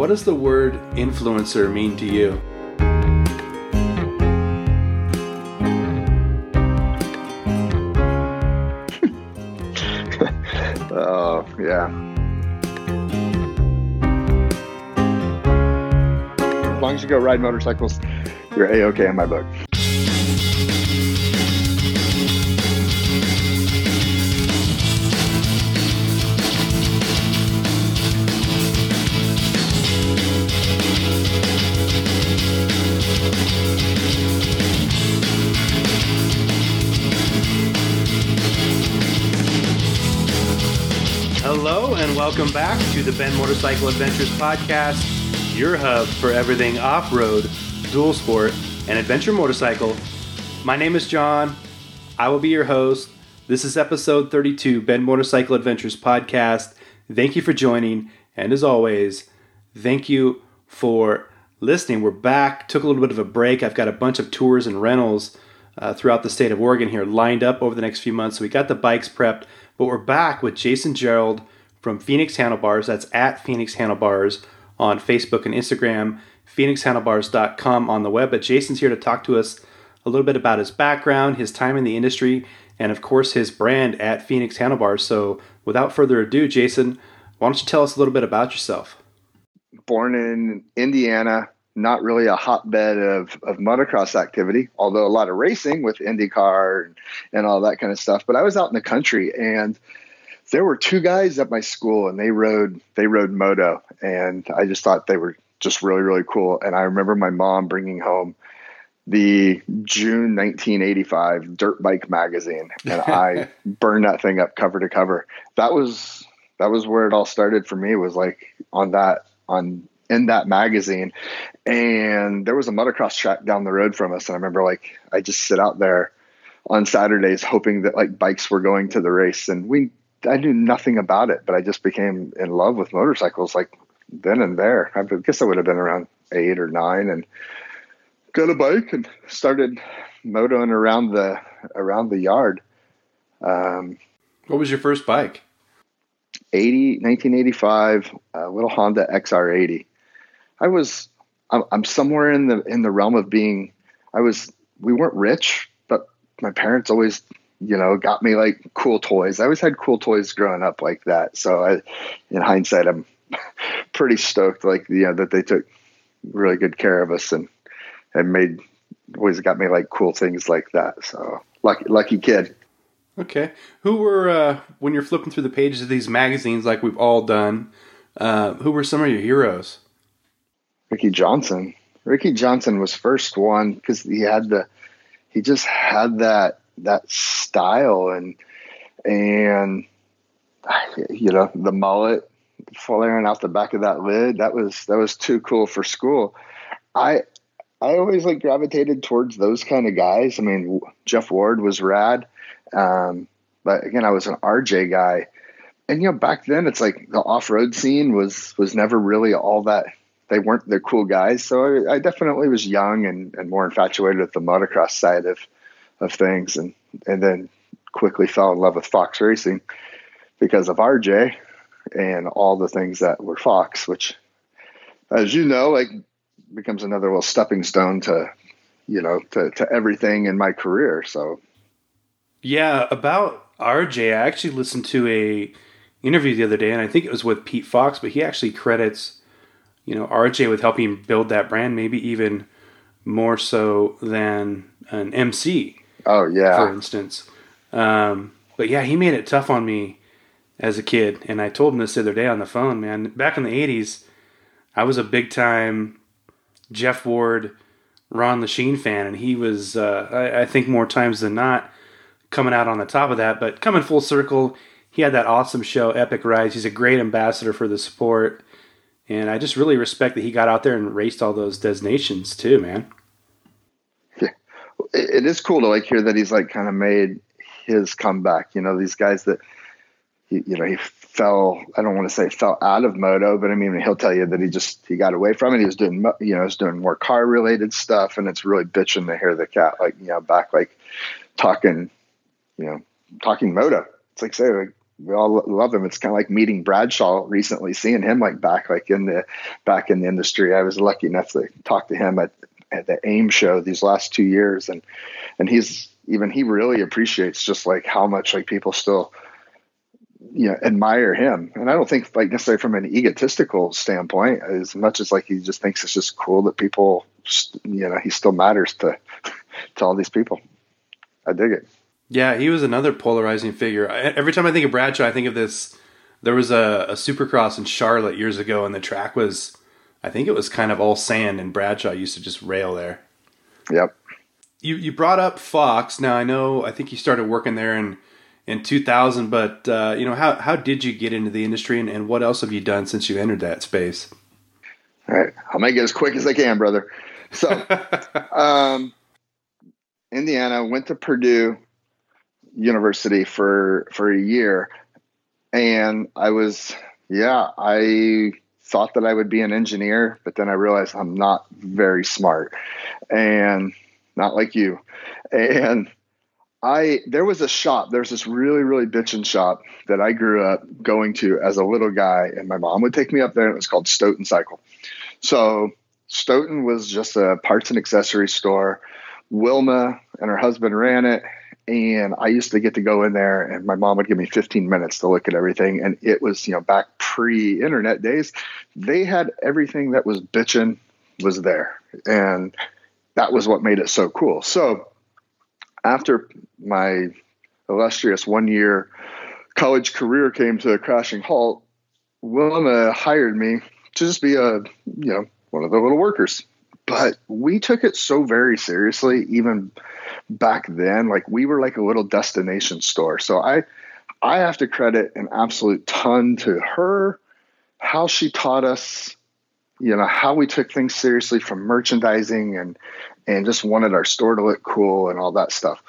what does the word influencer mean to you? oh, yeah. As long as you go ride motorcycles, you're A-OK in my book. Welcome back to the Bend Motorcycle Adventures podcast, your hub for everything off road, dual sport, and adventure motorcycle. My name is John. I will be your host. This is episode 32, Bend Motorcycle Adventures podcast. Thank you for joining, and as always, thank you for listening. We're back, took a little bit of a break. I've got a bunch of tours and rentals uh, throughout the state of Oregon here lined up over the next few months. So we got the bikes prepped. But we're back with Jason Gearld from Phoenix Handlebars. That's at Phoenix Handlebars on Facebook and Instagram, phoenixhandlebars.com on the web. But Jason's here to talk to us a little bit about his background, his time in the industry, and of course his brand at Phoenix Handlebars. So without further ado, Jason, why don't you tell us a little bit about yourself? Born in Indiana, not really a hotbed of, of motocross activity, although a lot of racing with IndyCar and, and all that kind of stuff. But I was out in the country and there were two guys at my school and they rode they rode moto and I just thought they were just really really cool and I remember my mom bringing home the June 1985 Dirt Bike magazine and I burned that thing up cover to cover. That was that was where it all started for me was like on that on in that magazine and there was a motocross track down the road from us and i remember like i just sit out there on saturdays hoping that like bikes were going to the race and we i knew nothing about it but i just became in love with motorcycles like then and there. I guess i would have been around eight or nine and got a bike and started motoing around the around the yard. Um, what was your first bike? 80 1985 a little honda xr80 I was I'm, I'm somewhere in the in the realm of being I was we weren't rich, but my parents always you know got me like cool toys. I always had cool toys growing up like that. So I in hindsight I'm pretty stoked like you know that they took really good care of us and and made always got me like cool things like that. So lucky lucky kid. Okay. Who were uh, when you're flipping through the pages of these magazines like we've all done, uh, who were some of your heroes? Ricky Johnson. Ricky Johnson was first one because he had the he just had that that style and and you know the mullet flaring out the back of that lid that was that was too cool for school. I i always like gravitated towards those kind of guys. I mean jeff ward was rad um, but again i was an rj guy. And you know back then it's like the off-road scene was was never really all that they weren't the cool guys. So I, I, definitely was young and, and more infatuated with the motocross side of of things, and and then quickly fell in love with Fox racing because of RJ and all the things that were Fox, which, as you know, like becomes another little stepping stone to you know to, to everything in my career. So yeah, about RJ, I actually listened to a interview the other day, and I think it was with Pete Fox, but he actually credits you know, RJ with helping build that brand, maybe even more so than an MC. Oh yeah, for instance. Um, but yeah, he made it tough on me as a kid, and I told him this the other day on the phone. Man, back in the '80s, I was a big time Jeff Ward, Ron Lechien fan, and he was, uh, I, I think, more times than not, coming out on the top of that. But coming full circle, he had that awesome show, Epic Rides. He's a great ambassador for the sport. And I just really respect that he got out there and raced all those designations too, man. It is cool to like hear that he's like kind of made his comeback. You know, these guys that, he, you know, he fell, I don't want to say fell out of moto, but I mean, he'll tell you that he just, he got away from it. He was doing, you know, he was doing more car related stuff. And it's really bitching to hear the cat, like, you know, back, like talking, you know, talking moto. It's like, say, like, we all love him. It's kind of like meeting Bradshaw recently, seeing him like back like in the back in the industry. I was lucky enough to talk to him at, at the AIM show these last two years, and and he's even he really appreciates just like how much like people still you know admire him. And i don't think like necessarily from an egotistical standpoint as much as like he just thinks it's just cool that people you know he still matters to to all these people. I dig it. Yeah he was another polarizing figure. Every time i think of bradshaw i think of this there was a, a supercross in charlotte years ago and the track was i think it was kind of all sand and bradshaw used to just rail there yep you you brought up fox now i know i think you started working there in in 2000. But uh, you know, how how did you get into the industry, and, and what else have you done since you entered that space? All right, I'll make it as quick as I can, brother. So, um, Indiana went to Purdue University for for a year, and I was yeah I thought that I would be an engineer, but then I realized I'm not very smart and not like you. And I there was a shop. There's this really really bitchin' shop that I grew up going to as a little guy, and my mom would take me up there. and It was called Stoughton Cycle. So Stoughton was just a parts and accessory store. Wilma and her husband ran it, and I used to get to go in there, and my mom would give me 15 minutes to look at everything. And it was you know back pre-internet days, they had everything that was bitching was there, and that was what made it so cool. So after my illustrious one year college career came to a crashing halt, Wilma hired me to just be a, you know, one of the little workers. But we took it so very seriously, even back then. Like we were like a little destination store. So I, I have to credit an absolute ton to her, how she taught us, you know, how we took things seriously from merchandising and and just wanted our store to look cool and all that stuff.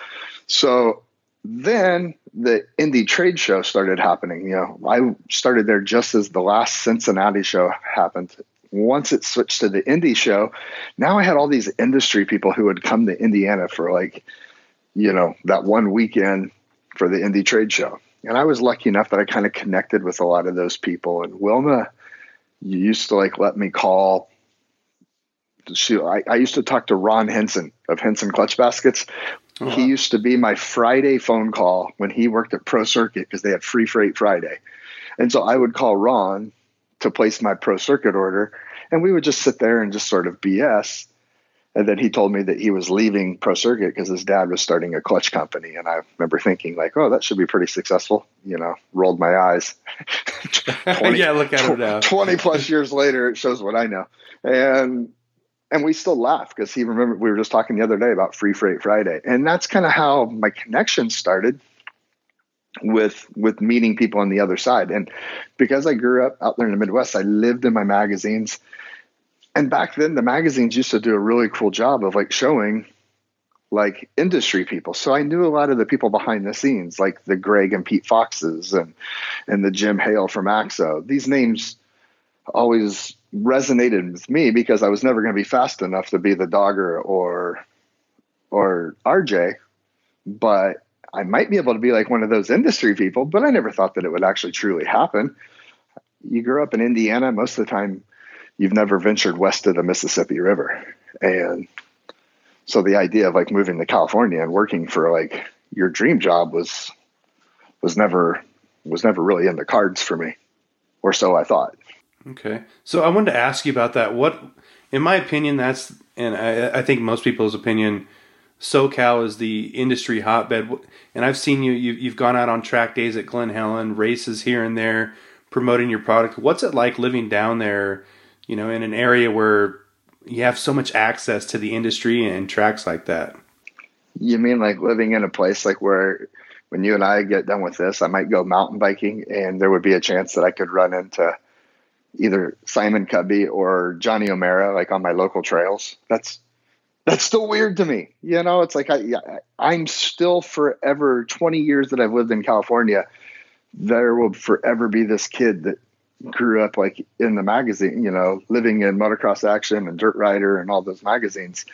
So then the Indy trade show started happening. You know, I started there just as the last Cincinnati show happened. Once it switched to the Indy show, now I had all these industry people who would come to Indiana for like, you know, that one weekend for the Indy trade show. And I was lucky enough that I kind of connected with a lot of those people. And Wilma used to like let me call she, I, I, used to talk to Ron Hinson of Hinson Clutch Baskets. Uh-huh. He used to be my Friday phone call when he worked at Pro Circuit because they had free freight Friday. And so I would call Ron to place my Pro Circuit order, and we would just sit there and just sort of BS. And then he told me that he was leaving Pro Circuit because his dad was starting a clutch company. And I remember thinking, like, oh, that should be pretty successful. You know, rolled my eyes. 20, yeah, look at it now. 20 plus years later, it shows what I know. And and we still laugh because he remembered we were just talking the other day about Free Freight Friday, and that's kind of how my connection started with with meeting people on the other side. And because I grew up out there in the Midwest, I lived in my magazines, and back then the magazines used to do a really cool job of like showing like industry people. So I knew a lot of the people behind the scenes, like the Greg and Pete Foxes and and the Jim Hale from AXO. These names always resonated with me because I was never going to be fast enough to be the dogger or or RJ, but I might be able to be like one of those industry people, but I never thought that it would actually truly happen. You grew up in Indiana, most of the time you've never ventured west of the Mississippi River. And so the idea of like moving to California and working for like your dream job was was never was never really in the cards for me. Or so I thought. Okay. So I wanted to ask you about that. What, in my opinion, that's, and I, I think most people's opinion, SoCal is the industry hotbed. And I've seen you, you, you've gone out on track days at Glen Helen, races here and there, promoting your product. What's it like living down there, you know, in an area where you have so much access to the industry and tracks like that? You mean like living in a place like where when you and I get done with this, I might go mountain biking and there would be a chance that I could run into either Simon Cudby or Johnny O'Mara, like on my local trails. That's that's still weird to me. You know, it's like I I'm still forever 20 years that I've lived in California. There will forever be this kid that grew up like in the magazine, you know, living in motocross action and dirt rider and all those magazines,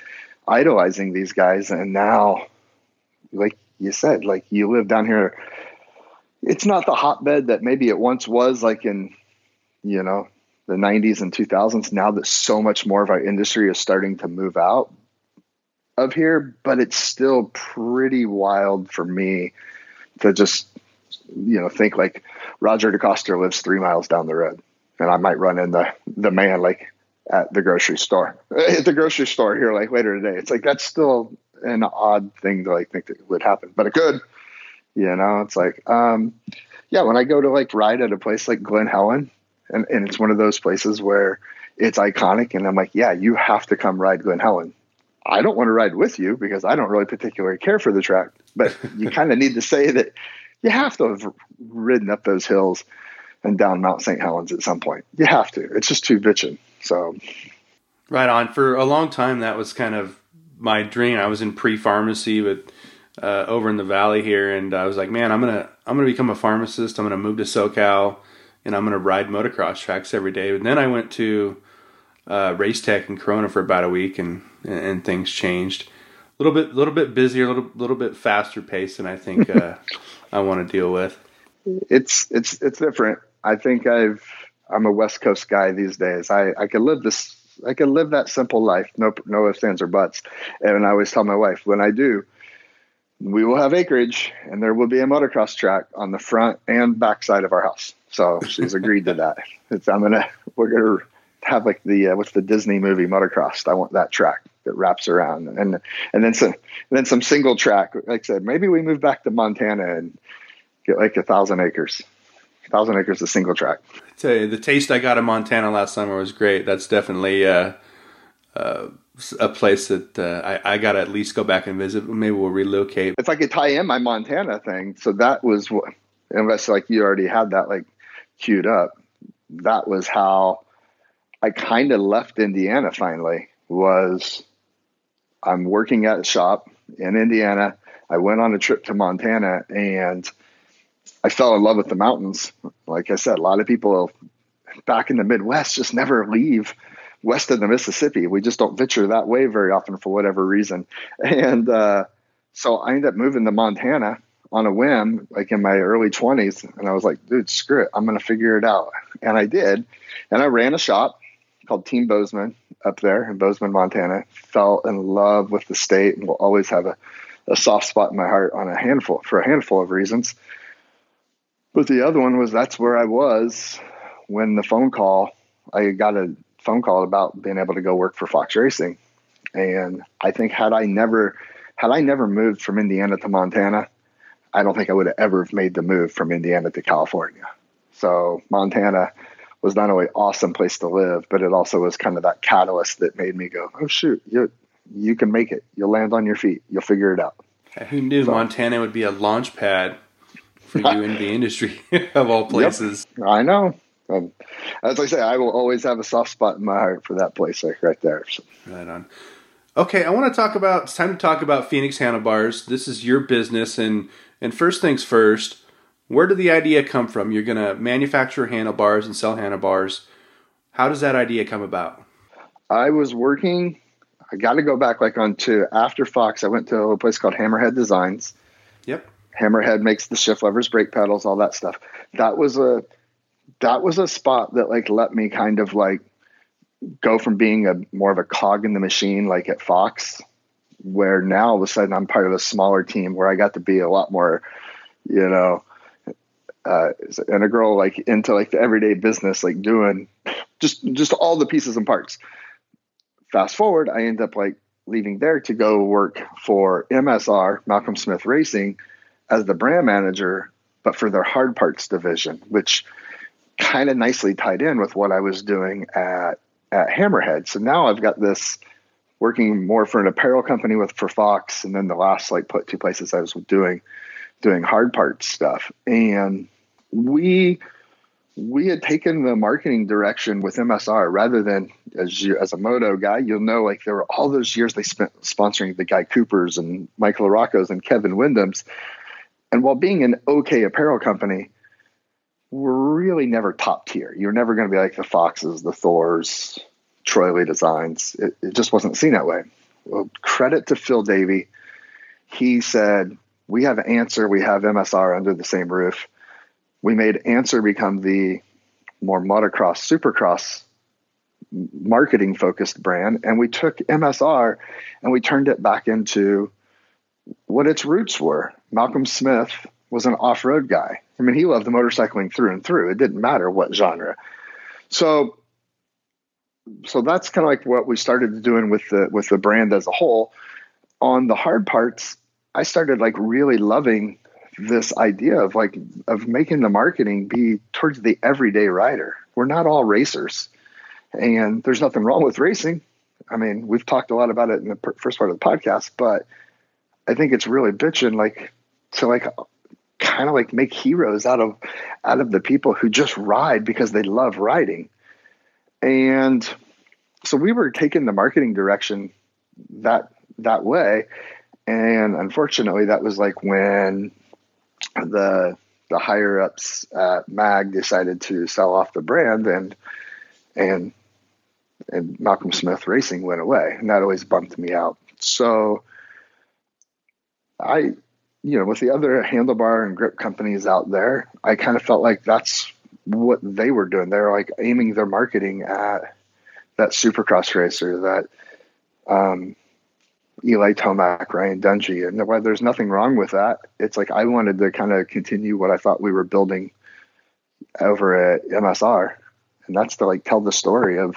idolizing these guys. And now, like you said, like you live down here it's not the hotbed that maybe it once was like in, you know, the 90s and 2000s now that so much more of our industry is starting to move out of here, but it's still pretty wild for me to just, you know, think like Roger DeCoster lives three miles down the road and I might run the the man like at the grocery store, at the grocery store here, like later today. It's like, that's still an odd thing to like think that would happen, but it could, you know, it's like, um, yeah, when I go to like ride at a place like Glen Helen, and, and it's one of those places where it's iconic, and I'm like, yeah, you have to come ride Glen Helen. I don't want to ride with you because I don't really particularly care for the track, but you kind of need to say that you have to have ridden up those hills and down Mount St. Helens at some point. You have to. It's just too bitching. So, right on. For a long time, that was kind of my dream. I was in pre pharmacy, but uh, over in the valley here, and I was like, man, I'm gonna I'm gonna become a pharmacist. I'm gonna move to SoCal, and I'm gonna ride motocross tracks every day. And then I went to uh, race tech in Corona for about a week, and and things changed. A little bit, a little bit busier, a little, little bit faster pace than I think uh, I want to deal with. It's it's it's different. I think I've I'm a West Coast guy these days. I I can live this I can live that simple life, no no ifs ands or buts. And I always tell my wife when I do, we will have acreage and there will be a motocross track on the front and back side of our house. So she's agreed to that. It's, I'm gonna we're gonna have like the uh, what's the Disney movie motocross. I want that track that wraps around and and then some and then some single track. Like I said, maybe we move back to Montana and get like a thousand acres. A thousand acres of single track. I tell you, the taste I got in Montana last summer was great. That's definitely uh, uh, a place that uh, I, I got to at least go back and visit. Maybe we'll relocate. If I could tie in my Montana thing, so that was what, unless like you already had that like queued up, that was how I kind of left Indiana finally. Was I'm working at a shop in Indiana. I went on a trip to Montana and I fell in love with the mountains. Like I said, a lot of people back in the Midwest just never leave west of the Mississippi. We just don't venture that way very often for whatever reason. And uh, so I ended up moving to Montana on a whim, like in my early 20s. And I was like, dude, screw it. I'm going to figure it out. And I did. And I ran a shop called Team Bozeman up there in Bozeman, Montana. Fell in love with the state and will always have a, a soft spot in my heart on a handful for a handful of reasons. But the other one was that's where I was when the phone call I got a phone call about being able to go work for Fox Racing. And I think had I never had I never moved from Indiana to Montana, I don't think I would have ever made the move from Indiana to California. So Montana was not only awesome place to live, but it also was kind of that catalyst that made me go, "Oh shoot, you you can make it. You'll land on your feet. You'll figure it out." Who knew so, Montana would be a launch pad for you in the industry of all places? Yep, I know. Um, as I say, I will always have a soft spot in my heart for that place, like right there. So. Right on. Okay, I want to talk about. It's time to talk about Phoenix Handlebars. This is your business, and and first things first. Where did the idea come from? You're going to manufacture handlebars and sell handlebars. How does that idea come about? I was working. I got to go back like on to after Fox. I went to a place called Hammerhead Designs. Yep. Hammerhead makes the shift levers, brake pedals, all that stuff. That was a that was a spot that like let me kind of like go from being a more of a cog in the machine like at Fox where now all of a sudden I'm part of a smaller team where I got to be a lot more, you know, uh, integral like into like the everyday business, like doing just just all the pieces and parts. Fast forward, I end up like leaving there to go work for MSR, Malcolm Smith Racing, as the brand manager, but for their hard parts division, which kind of nicely tied in with what I was doing at at Hammerhead. So now I've got this working more for an apparel company with for Fox, and then the last like put two places I was doing doing hard parts stuff, and we we had taken the marketing direction with MSR rather than as you as a moto guy, you'll know like there were all those years they spent sponsoring the Guy Coopers and Michael LaRocco's and Kevin Windham's. And while being an okay apparel company, we're really never top tier. You're never going to be like the Foxes, the Thors, Troy Lee Designs. It, it just wasn't seen that way. Well, credit to Phil Davey. He said, We have an answer. We have MSR under the same roof. We made Answer become the more motocross, supercross marketing focused brand. And we took MSR and we turned it back into what its roots were. Malcolm Smith was an off road guy. I mean, he loved the motorcycling through and through. It didn't matter what genre. So, so that's kind of like what we started doing with the with the brand as a whole. On the hard parts, I started like really loving this idea of like of making the marketing be towards the everyday rider. We're not all racers, and there's nothing wrong with racing. I mean, we've talked a lot about it in the first part of the podcast, but I think it's really bitching like to like kind of like make heroes out of out of the people who just ride because they love riding. And so we were taking the marketing direction that that way. And unfortunately, that was like when the the higher ups at Mag decided to sell off the brand and and and Malcolm Smith Racing went away, and that always bumped me out. So I, you know, with the other handlebar and grip companies out there, I kind of felt like that's what they were doing. They're like aiming their marketing at that supercross racer, that um, Eli Tomac, Ryan Dungey, and while there's nothing wrong with that, it's like I wanted to kind of continue what I thought we were building over at MSR, and that's to like tell the story of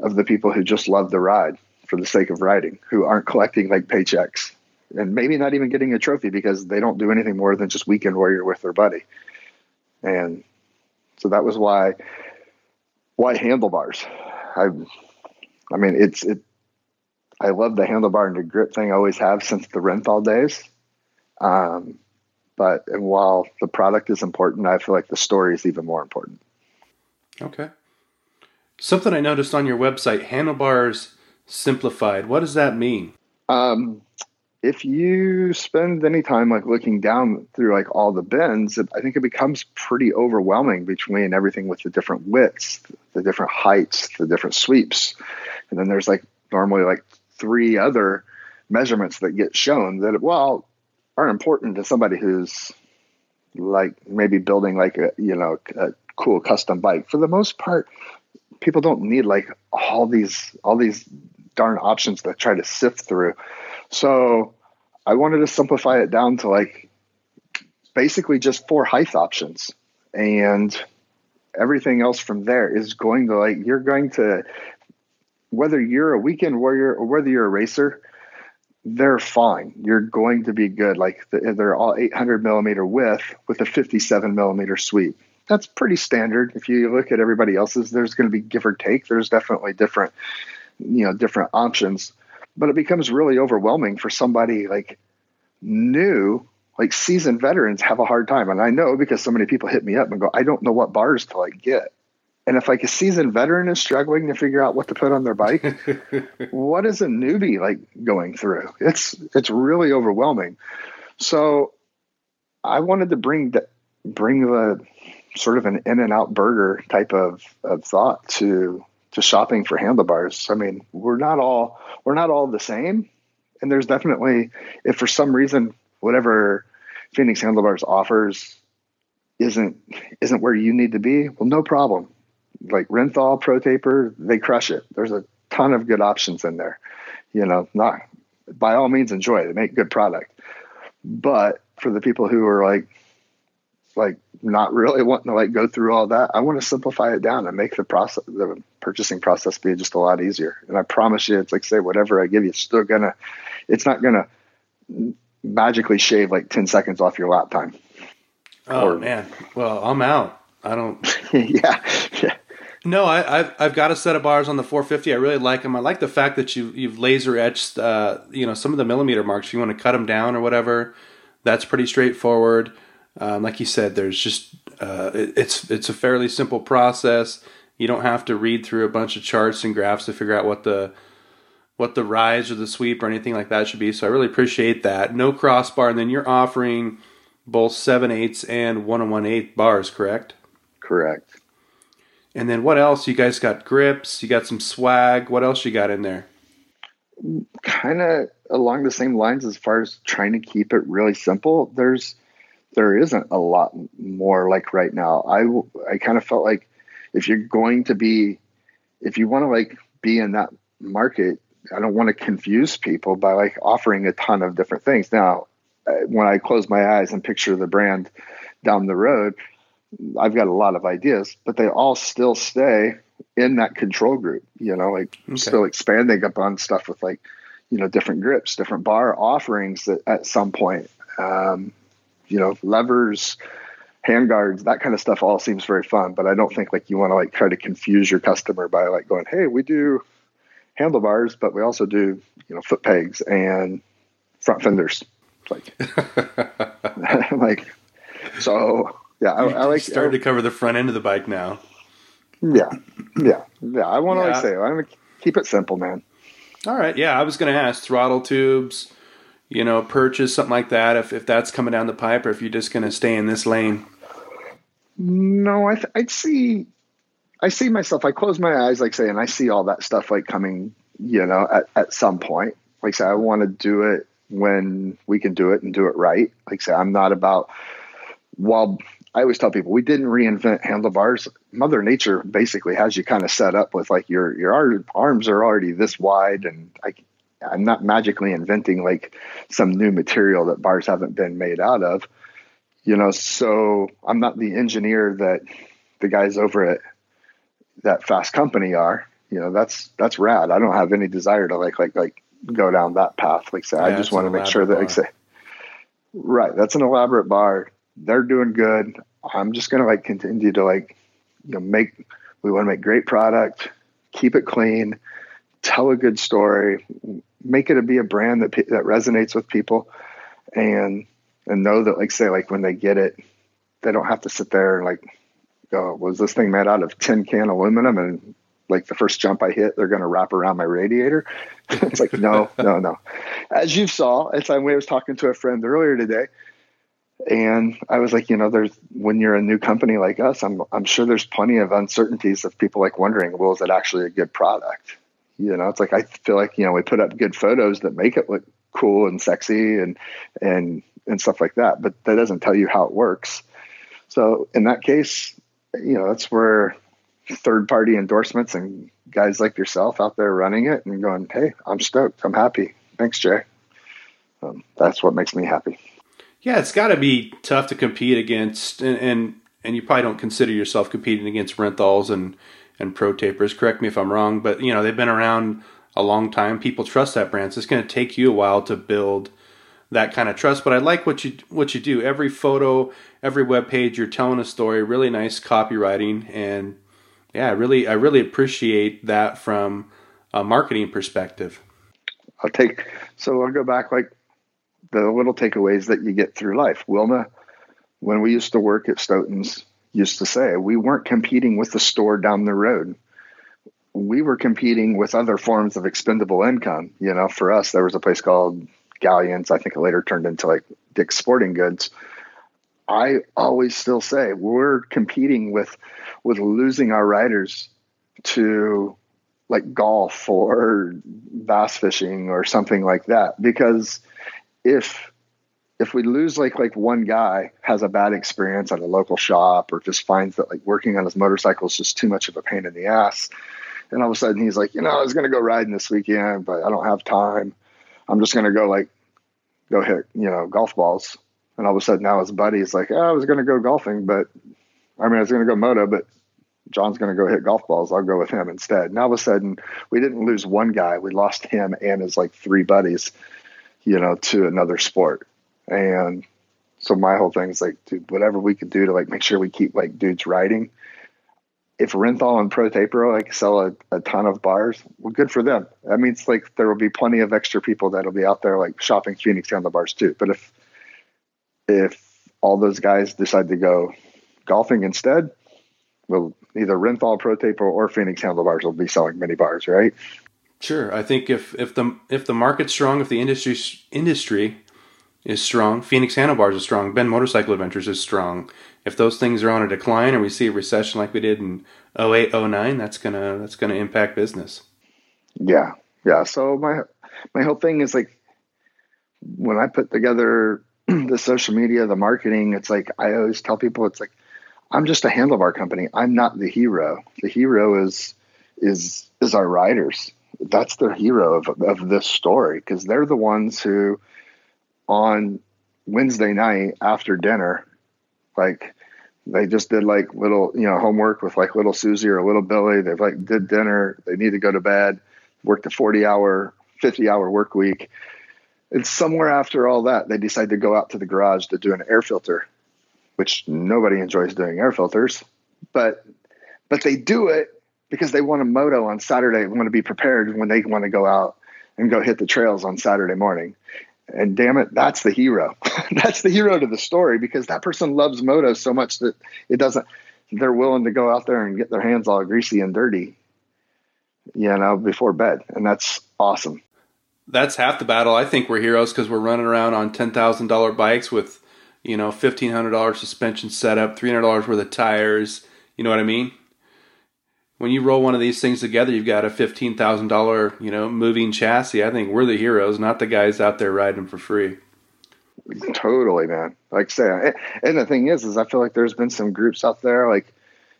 of the people who just love the ride for the sake of riding, who aren't collecting like paychecks and maybe not even getting a trophy because they don't do anything more than just weekend warrior with their buddy. And so that was why why handlebars. I I mean it's it I love the handlebar and the grip thing I always have since the Renthal days. Um, but and while the product is important, I feel like the story is even more important. Okay. Something I noticed on your website, handlebars simplified. What does that mean? Um, if you spend any time like looking down through like all the bins, I think it becomes pretty overwhelming between everything with the different widths, the different heights, the different sweeps, and then there's like normally like three other measurements that get shown that well are important to somebody who's like maybe building like a you know a cool custom bike. For the most part, people don't need like all these all these darn options to try to sift through. So I wanted to simplify it down to like basically just four height options and everything else from there is going to like you're going to whether you're a weekend warrior or whether you're a racer they're fine. You're going to be good. Like they're all 800 millimeter width with a 57 millimeter sweep. That's pretty standard. If you look at everybody else's there's going to be give or take. There's definitely different you know different options. But it becomes really overwhelming for somebody like new like seasoned veterans have a hard time. And i know because so many people hit me up and go i don't know what bars to like get and if like a seasoned veteran is struggling to figure out what to put on their bike what is a newbie like going through it's it's really overwhelming so i wanted to bring the bring the sort of an In-N-Out Burger type of, of thought to to shopping for handlebars. I mean, we're not all we're not all the same, and there's definitely if for some reason whatever Phoenix Handlebars offers isn't isn't where you need to be, well, no problem. Like Renthal, Pro Taper, they crush it. There's a ton of good options in there. You know, not by all means enjoy. It. They make good product, but for the people who are like like not really wanting to like go through all that. I want to simplify it down and make the process, the purchasing process be just a lot easier. And I promise you, it's like say whatever I give you, it's still gonna, it's not gonna magically shave like 10 seconds off your lap time. Oh or, man. Well, I'm out. I don't. yeah. Yeah. No, I, have I've got a set of bars on the 450. I really like them. I like the fact that you you've laser etched, uh, you know, some of the millimeter marks. If you want to cut them down or whatever, that's pretty straightforward. Um, like you said, there's just uh, it, it's it's a fairly simple process. You don't have to read through a bunch of charts and graphs to figure out what the what the rise or the sweep or anything like that should be. So I really appreciate that. No crossbar, and then you're offering both seven eighths and one and one eighth bars, correct? Correct. And then what else? You guys got grips. You got some swag. What else you got in there? Kind of along the same lines as far as trying to keep it really simple. There's there isn't a lot more like right now. I I kind of felt like if you're going to be if you want to like be in that market, I don't want to confuse people by like offering a ton of different things. Now, when I close my eyes and picture the brand down the road, I've got a lot of ideas, but they all still stay in that control group, you know, like okay. still expanding upon stuff with like, you know, different grips, different bar offerings that at some point, um, you know, levers, handguards, that kind of stuff all seems very fun, but I don't think like you want to like try to confuse your customer by like going, Hey, we do handlebars, but we also do, you know, foot pegs and front fenders. Like, like, so yeah, I, I like starting to cover the front end of the bike now. Yeah, yeah, yeah. I want to yeah. say, I'm gonna keep it simple, man. All right, yeah. I was gonna ask throttle tubes, you know, purchase something like that. If if that's coming down the pipe, or if you're just gonna stay in this lane. No, I th- I'd see, I see myself. I close my eyes, like say, and I see all that stuff like coming, you know, at at some point. Like say, I want to do it when we can do it and do it right. Like say, I'm not about while I always tell people we didn't reinvent handlebars. Mother Nature basically has you kind of set up with like your your arms are already this wide, and I, I'm not magically inventing like some new material that bars haven't been made out of. You know, so I'm not the engineer that the guys over at that Fasst Company are. You know, that's that's rad. I don't have any desire to like like like go down that path. Like say, yeah, I just want to make sure that bar. like say, right, that's an elaborate bar they're doing good. I'm just going to like continue to like, you know, make, we want to make great product, keep it clean, tell a good story, make it to be a brand that, that resonates with people and, and know that like, say, like when they get it, they don't have to sit there and like, go, was this thing made out of tin can aluminum? And like the first jump I hit, they're going to wrap around my radiator. it's like, no, no, no. As you saw, as I was talking to a friend earlier today, and I was like, you know, there's when you're a new company like us, I'm I'm sure there's plenty of uncertainties of people like wondering, well, is it actually a good product? You know, it's like I feel like you know we put up good photos that make it look cool and sexy and and and stuff like that, but that doesn't tell you how it works. So in that case, you know, that's where third party endorsements and guys like yourself out there running it and going, hey, I'm stoked, I'm happy. Thanks, Jay. Um, that's what makes me happy. Yeah, it's got to be tough to compete against, and, and, and you probably don't consider yourself competing against Renthals and and Pro Tapers. Correct me if I'm wrong, but you know they've been around a long time. People trust that brand, so it's going to take you a while to build that kind of trust. But I like what you what you do. Every photo, every web page, you're telling a story. Really nice copywriting, and yeah, I really I really appreciate that from a marketing perspective. I'll take so I'll go back like the little takeaways that you get through life. Wilma, when we used to work at Stoughton's, used to say we weren't competing with the store down the road. We were competing with other forms of expendable income. You know, for us, there was a place called Galyan's. I think it later turned into like Dick's Sporting Goods. I always still say we're competing with with losing our riders to like golf or bass fishing or something like that because if if we lose like like one guy has a bad experience at a local shop or just finds that like working on his motorcycle is just too much of a pain in the ass and all of a sudden he's like you know i was going to go riding this weekend but i don't have time. I'm just going to go like go hit you know golf balls. And all of a sudden now his buddy's like oh, i was going to go golfing but i mean i was going to go moto but john's going to go hit golf balls. I'll go with him instead. And all of a sudden we didn't lose one guy. We lost him and his like three buddies you know, to another sport. And so my whole thing is like, dude, whatever we could do to like make sure we keep like dudes riding. If Renthal and Pro Taper like sell a, a ton of bars, well, good for them. That means like there will be plenty of extra people that'll be out there like shopping Phoenix handlebars too. But if if all those guys decide to go golfing instead, well, either Renthal, Pro Taper, or Phoenix handlebars will be selling mini bars, right? Sure, I think if if the if the market's strong, if the industry industry is strong, Phoenix Handlebars is strong, Bend Motorcycle Adventures is strong. If those things are on a decline, or we see a recession like we did in 08, 09, that's gonna that's gonna impact business. Yeah, yeah. So my my whole thing is like when I put together the social media, the marketing. It's like I always tell people, it's like I'm just a handlebar company. I'm not the hero. The hero is is is our riders. That's the hero of of this story because they're the ones who on Wednesday night after dinner, like they just did like little you know homework with like little Susie or little Billy. They've like did dinner. They need to go to bed. Worked a forty hour, fifty hour work week and somewhere after all that, they decide to go out to the garage to do an air filter, which nobody enjoys doing air filters, but but they do it because they want a moto on Saturday, want to be prepared when they want to go out and go hit the trails on Saturday morning. And damn it, that's the hero. that's the hero to the story because that person loves moto so much that it doesn't they're willing to go out there and get their hands all greasy and dirty, you know, before bed. And that's awesome that's half the battle. I think we're heroes because we're running around on ten thousand dollar bikes with, you know, fifteen hundred dollars suspension setup, three hundred dollars worth of tires. You know what I mean? When you roll one of these things together, you've got a fifteen thousand dollar, you know, moving chassis. I think we're the heroes, not the guys out there riding for free. Totally, man. Like I say, and the thing is, is I feel like there's been some groups out there, like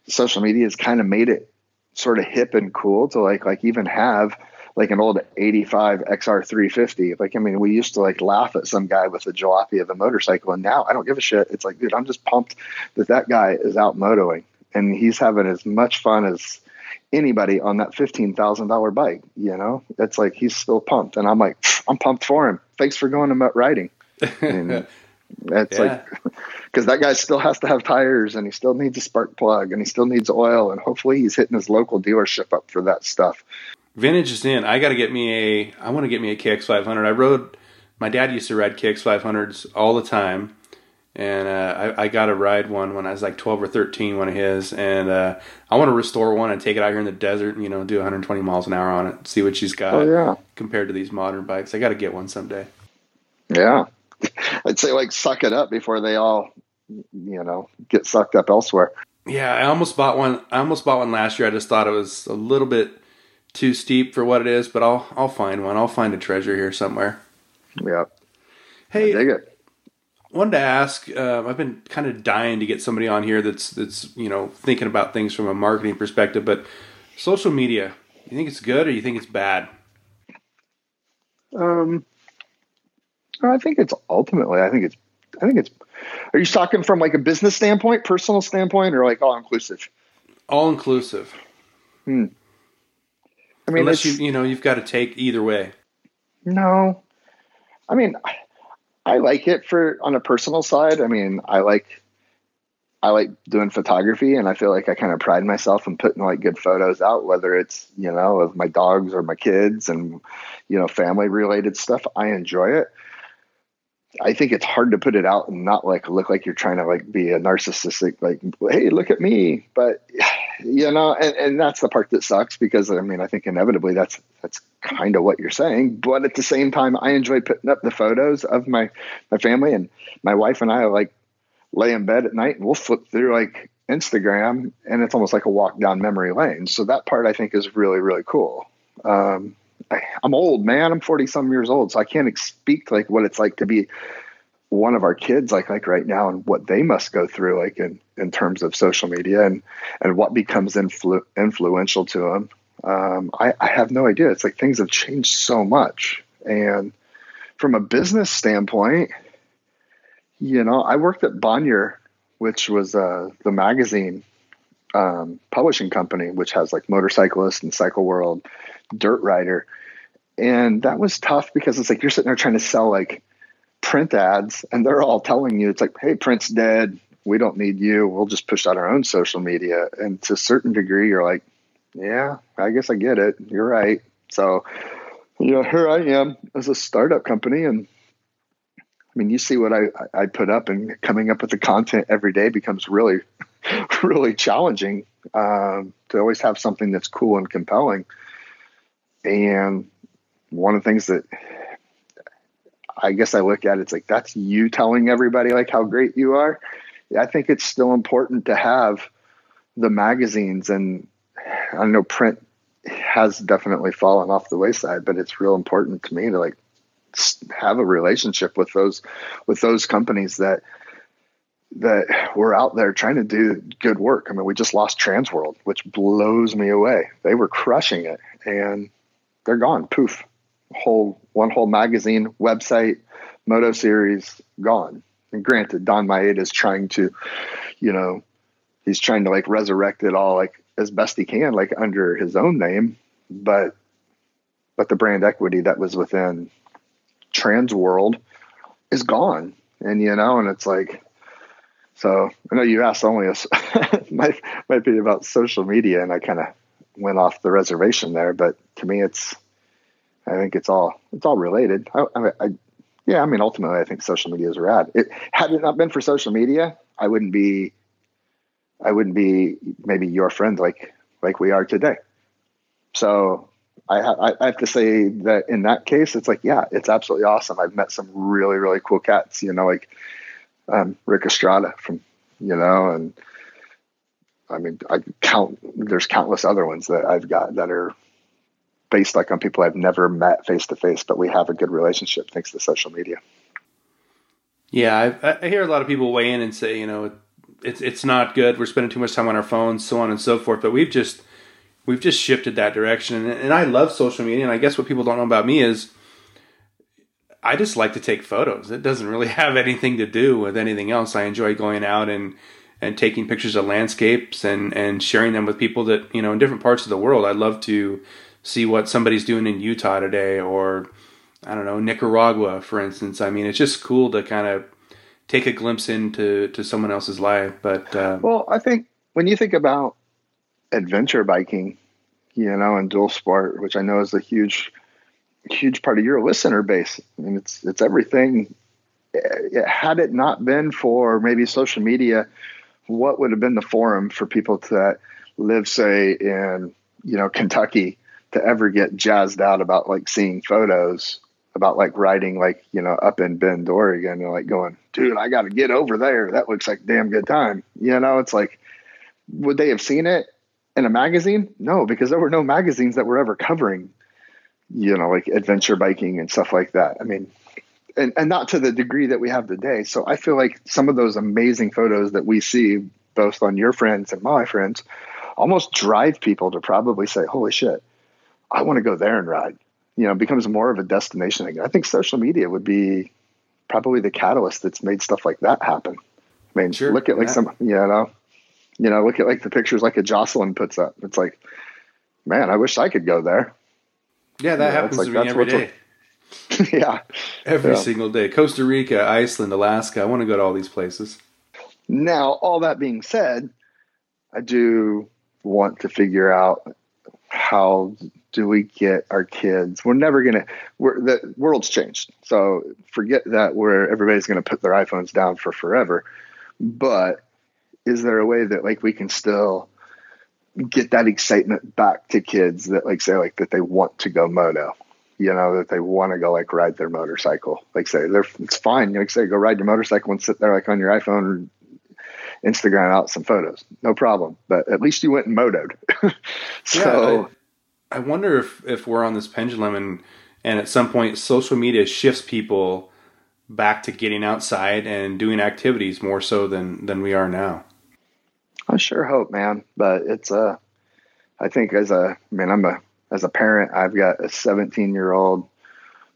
social media has kind of made it sort of hip and cool to like, like even have like an old 85 XR 350. Like, I mean, we used to like laugh at some guy with a jalopy of a motorcycle. And now I don't give a shit. It's like, dude, I'm just pumped that that guy is out motoing and he's having as much fun as anybody on that $15,000 bike. You know, it's like, he's still pumped. And I'm like, I'm pumped for him. Thanks for going to riding. And it's yeah. like, because that guy still has to have tires and he still needs a spark plug and he still needs oil. And hopefully he's hitting his local dealership up for that stuff vintage is in. I got to get me a. I want to get me a KX 500. I rode. My dad used to ride KX 500s all the time, and uh, I, I got to ride one when I was like 12 or 13. One of his, and uh, I want to restore one and take it out here in the desert. And, you know, do 120 miles an hour on it. See what she's got. Oh yeah. Compared to these modern bikes, I got to get one someday. Yeah, I'd say like suck it up before they all, you know, get sucked up elsewhere. Yeah, I almost bought one. I almost bought one last year. I just thought it was a little bit too steep for what it is, but I'll I'll find one. I'll find a treasure here somewhere. Yeah. Hey, wanted to ask. Uh, I've been kind of dying to get somebody on here that's that's you know thinking about things from a marketing perspective. But social media, you think it's good or you think it's bad? Um, I think it's ultimately. I think it's. I think it's. Are you talking from like a business standpoint, personal standpoint, or like all inclusive? All inclusive. Hmm. I mean, unless you you know you've got to take either way. No, I mean, I like it for on a personal side. I mean, I like I like doing photography, and I feel like I kind of pride myself in putting like good photos out, whether it's you know of my dogs or my kids and you know family related stuff. I enjoy it. I think it's hard to put it out and not like look like you're trying to like be a narcissistic, like, hey, look at me. But you know, and, and that's the part that sucks because I mean, I think inevitably that's that's kind of what you're saying. But at the same time, I enjoy putting up the photos of my my family and my wife and I like lay in bed at night and we'll flip through like Instagram and it's almost like a walk down memory lane. So that part I think is really, really cool. Um, I, am old, man. I'm 40 some years old, so I can't speak like what it's like to be one of our kids like like right now and what they must go through like in in terms of social media and and what becomes influ- influential to them um, I, I have no idea. It's like things have changed so much. And from a business standpoint you know i worked at bonnier which was uh, the magazine um, publishing company which has like motorcyclist and cycle world dirt rider. And that was tough because it's like you're sitting there trying to sell like print ads and they're all telling you it's like hey print's dead. We don't need you. We'll just push out our own social media. And to a certain degree you're like yeah i guess i get it. You're right. So you know here i am as a startup company and i mean you see what i i put up and coming up with the content every day becomes really really challenging um, to always have something that's cool and compelling. And one of the things that I guess I look at it, it's like that's you telling everybody like how great you are. I think it's still important to have the magazines and I know print has definitely fallen off the wayside, but it's real important to me to like have a relationship with those with those companies that that were out there trying to do good work. I mean, we just lost Transworld, which blows me away. They were crushing it, and they're gone. Poof, whole one whole magazine, website, moto series gone. And granted, Donn Maeda is trying to, you know, he's trying to like resurrect it all like as best he can, like under his own name, but but the brand equity that was within TransWorld is gone. And you know, and it's like so I know you asked only us might might be about social media and I kind of went off the reservation there, but to me it's I think it's all it's all related. I, I, I yeah, I mean ultimately I think social media is rad. It had it not been for social media, I wouldn't be I wouldn't be maybe your friend like like we are today. So I, ha- I have to say that in that case, it's like, yeah, it's absolutely awesome. I've met some really, really cool cats, you know, like um, Rick Estrada from, you know, and I mean, I count, there's countless other ones that I've got that are based like on people I've never met face to face, but we have a good relationship thanks to social media. Yeah, I, I hear a lot of people weigh in and say, you know, it's it's not good. We're spending too much time on our phones, so on and so forth. But we've just we've just shifted that direction, and, and I love social media. And I guess what people don't know about me is I just like to take photos. It doesn't really have anything to do with anything else. I enjoy going out and and taking pictures of landscapes and and sharing them with people that you know in different parts of the world. I love to see what somebody's doing in Utah today, or I don't know Nicaragua, for instance. I mean, it's just cool to kind of take a glimpse into to someone else's life. But uh, well, I think when you think about adventure biking, you know, and dual sport, which I know is a huge, huge part of your listener base, I mean, it's it's everything. Had it not been for maybe social media, what would have been the forum for people to live, say, in you know Kentucky, to ever get jazzed out about like seeing photos about like riding like you know up in Bend, Oregon, and like going, dude, I got to get over there. That looks like damn good time. You know, it's like, would they have seen it in a magazine? No, because there were no magazines that were ever covering, you know, like adventure biking and stuff like that. I mean, and and not to the degree that we have today. So I feel like some of those amazing photos that we see, both on your friends and my friends, almost drive people to probably say, "Holy shit, I want to go there and ride." you know it becomes more of a destination again. I think social media would be probably the catalyst that's made stuff like that happen. I mean, sure, look at like yeah. some you know, you know, look at like the pictures like a Jocelyn puts up. It's like, man, I wish I could go there. Yeah, that you know, happens like, to me every day. yeah, every yeah. single day. Costa Rica, Iceland, Alaska. I want to go to all these places. Now, all that being said, I do want to figure out how do we get our kids? We're never gonna. We're the world's changed, so forget that. Where everybody's gonna put their iPhones down for forever. But is there a way that like we can still get that excitement back to kids that like say like that they want to go moto? You know that they want to go like ride their motorcycle. Like say they're it's fine. Like say go ride your motorcycle and sit there like on your iPhone Instagram out some photos. No problem. But at least you went and motoed. so yeah, I wonder if if we're on this pendulum and and at some point social media shifts people back to getting outside and doing activities more so than than we are now. I sure hope, man. But it's a, uh, I think as a, I mean, I'm a as a parent, I've got a 17 year old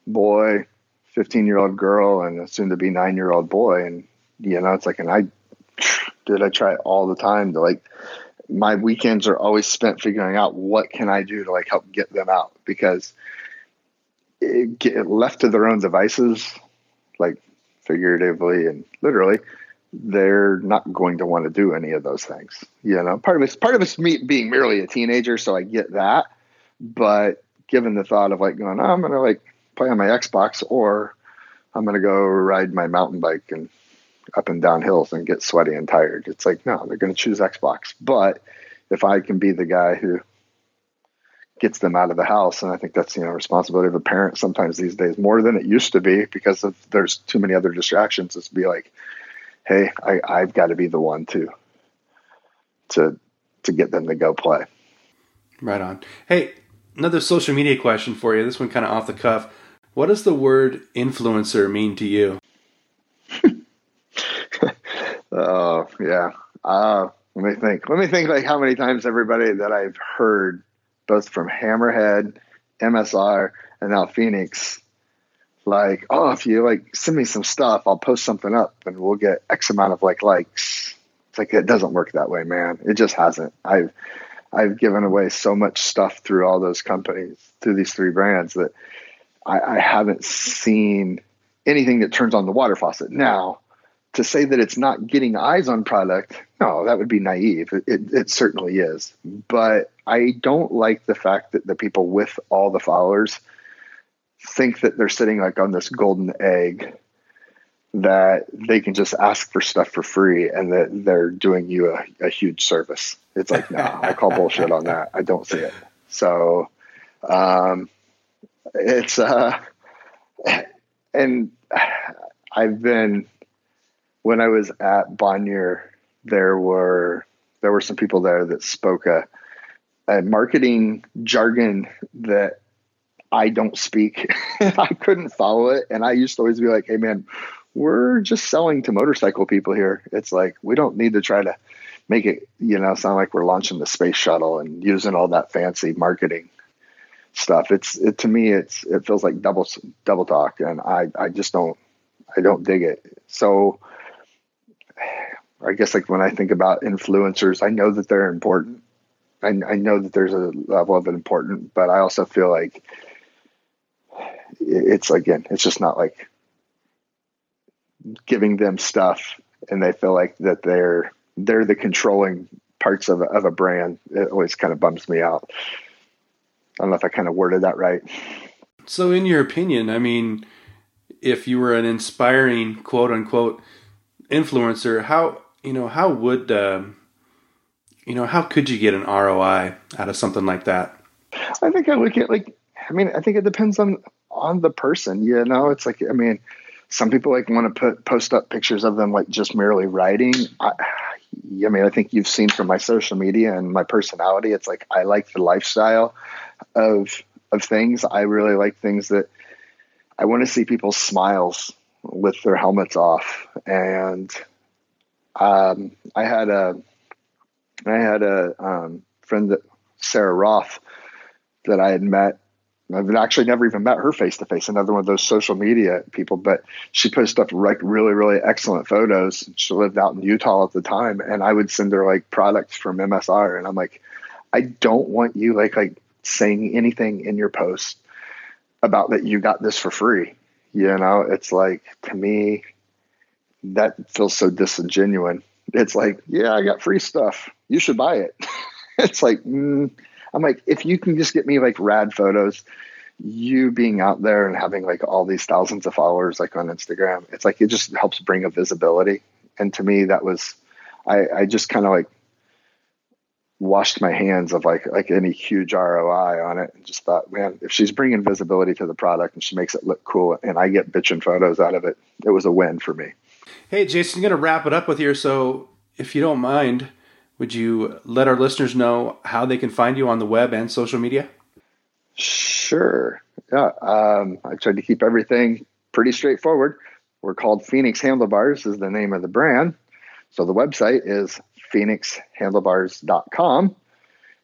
boy, 15 year old girl, and a soon to be nine year old boy, and you know, it's like, and I did I try all the time to like my weekends are always spent figuring out what can I do to like help get them out because it, get left to their own devices, like figuratively and literally, they're not going to want to do any of those things. You know, part of it's part of it's me being merely a teenager, so I get that. But given the thought of like going, oh, I'm gonna like play on my Xbox or I'm gonna go ride my mountain bike and up and down hills and get sweaty and tired. It's like, no, they're going to choose Xbox. But if I can be the guy who gets them out of the house, and I think that's, you know, responsibility of a parent sometimes these days more than it used to be because of there's too many other distractions. It's be like, hey, I, I've got to be the one to to to get them to go play. Right on. Hey, another social media question for you. This one kind of off the cuff. what does the word influencer mean to you? oh yeah. Uh, let me think. Let me think like how many times everybody that I've heard, both from Hammerhead, MSR, and now Phoenix, like, oh, if you like send me some stuff, I'll post something up and we'll get X amount of like likes. It's like it doesn't work that way, man. It just hasn't. I've I've given away so much stuff through all those companies, through these three brands that I, I haven't seen anything that turns on the water faucet. Now, to say that it's not getting eyes on product, no, that would be naive. It, it, it, certainly is. But I don't like the fact that the people with all the followers think that they're sitting like on this golden egg that they can just ask for stuff for free and that they're doing you a, a huge service. It's like, no, I call bullshit on that. I don't see it. So, um, it's, uh, and I've been, when I was at Bonnier, there were, there were some people there that spoke a, a marketing jargon that I don't speak. I couldn't follow it. And I used to always be like, hey, man, we're just selling to motorcycle people here. It's like, we don't need to try to make it, you know, sound like we're launching the space shuttle and using all that fancy marketing stuff. It's, it, to me, it's, it feels like double, double talk. And I, I just don't, I don't dig it. So I guess like when I think about influencers, I know that they're important. I, I know that there's a level of important, but I also feel like it's again, it's just not like giving them stuff and they feel like that they're they're the controlling parts of a, of a brand. It always kind of bums me out. I don't know if I kind of worded that right. So, in your opinion, I mean, if you were an inspiring quote unquote influencer, how you know how would uh, you know how could you get an ROI out of something like that? I think I look at like I mean I think it depends on on the person. You know, it's like I mean, some people like want to put post up pictures of them like just merely writing. I, I mean, I think you've seen from my social media and my personality. It's like I like the lifestyle of of things. I really like things that I want to see people's smiles with their helmets off. And um, I had a I had a um, friend that Sarah Roth that I had met I've actually never even met her face to face. Another one of those social media people, but she posted up like really, really excellent photos. She lived out in Utah at the time, and I would send her like products from MSR, and I'm like, I don't want you like like saying anything in your post about that you got this for free. You know, it's like to me that feels so disingenuous. It's like, yeah, I got free stuff. You should buy it. it's like. Mm, I'm like, if you can just get me like rad photos, you being out there and having like all these thousands of followers like on Instagram, it's like it just helps bring a visibility. And to me, that was, I, I just kind of like washed my hands of like like any huge ROI on it and just thought, man, if she's bringing visibility to the product and she makes it look cool and I get bitching photos out of it, it was a win for me. Hey, Jason, I'm going to wrap it up with here. So if you don't mind, would you let our listeners know how they can find you on the web and social media? Sure. Yeah. Um, I tried to keep everything pretty straightforward. We're called Phoenix Handlebars, is the name of the brand. So the website is phoenixhandlebars.com.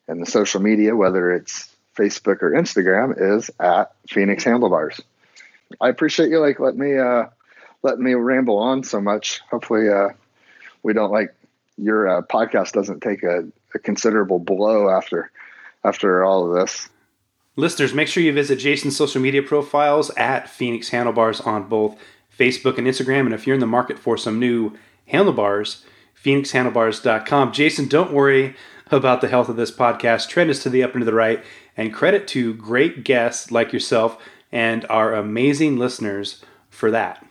And the social media, whether it's Facebook or Instagram, is at Phoenix Handlebars. I appreciate you like let me uh let me ramble on so much. Hopefully uh we don't like your uh, podcast doesn't take a, a considerable blow after after all of this. Listeners, make sure you visit Jason's social media profiles at Phoenix Handlebars on both Facebook and Instagram. And if you're in the market for some new handlebars, phoenixhandlebars.com. Jason, don't worry about the health of this podcast. Trend is to the up and to the right. And credit to great guests like yourself and our amazing listeners for that.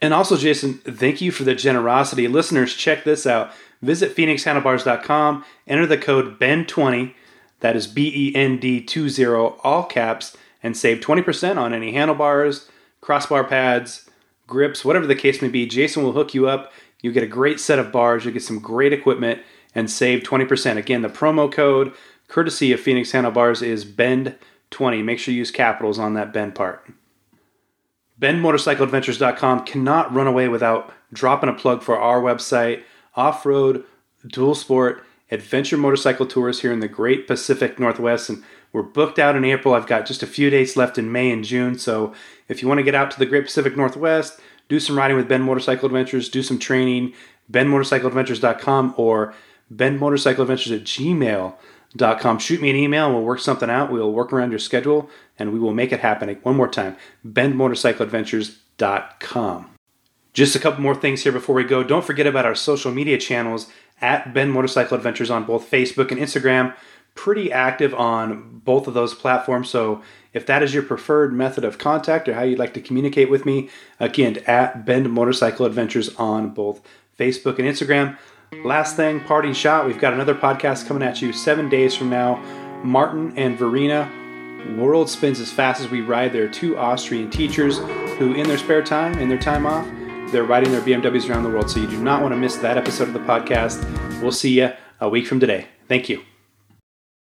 And also, Jason, thank you for the generosity. Listeners, check this out. Visit phoenixhandlebars.com, enter the code BEND20, that is B E N D 20, all caps, and save 20% on any handlebars, crossbar pads, grips, whatever the case may be. Jason will hook you up. You get a great set of bars, you get some great equipment, and save 20%. Again, the promo code, courtesy of Phoenix Handlebars, is BEND20. Make sure you use capitals on that BEND part. BendMotorcycleAdventures.com cannot run away without dropping a plug for our website, off road, dual sport, adventure motorcycle tours here in the great Pacific Northwest. And we're booked out in April. I've got just a few dates left in May and June. So if you want to get out to the great Pacific Northwest, do some riding with Bend Motorcycle Adventures, do some training, bendmotorcycleadventures.com or bendmotorcycleadventures at gmail.com. Shoot me an email and we'll work something out. We'll work around your schedule and we will make it happen. One more time, bendmotorcycleadventures.com. Just a couple more things here before we go. Don't forget about our social media channels at Bend Motorcycle Adventures on both Facebook and Instagram. Pretty active on both of those platforms. So if that is your preferred method of contact or how you'd like to communicate with me, again, at Bend Motorcycle Adventures on both Facebook and Instagram. Last thing, parting shot. We've got another podcast coming at you seven days from now. Martin and Verena World spins as fast as we ride. There are two Austrian teachers who, in their spare time, in their time off, they're riding their BMWs around the world. So you do not want to miss that episode of the podcast. We'll see you a week from today. Thank you.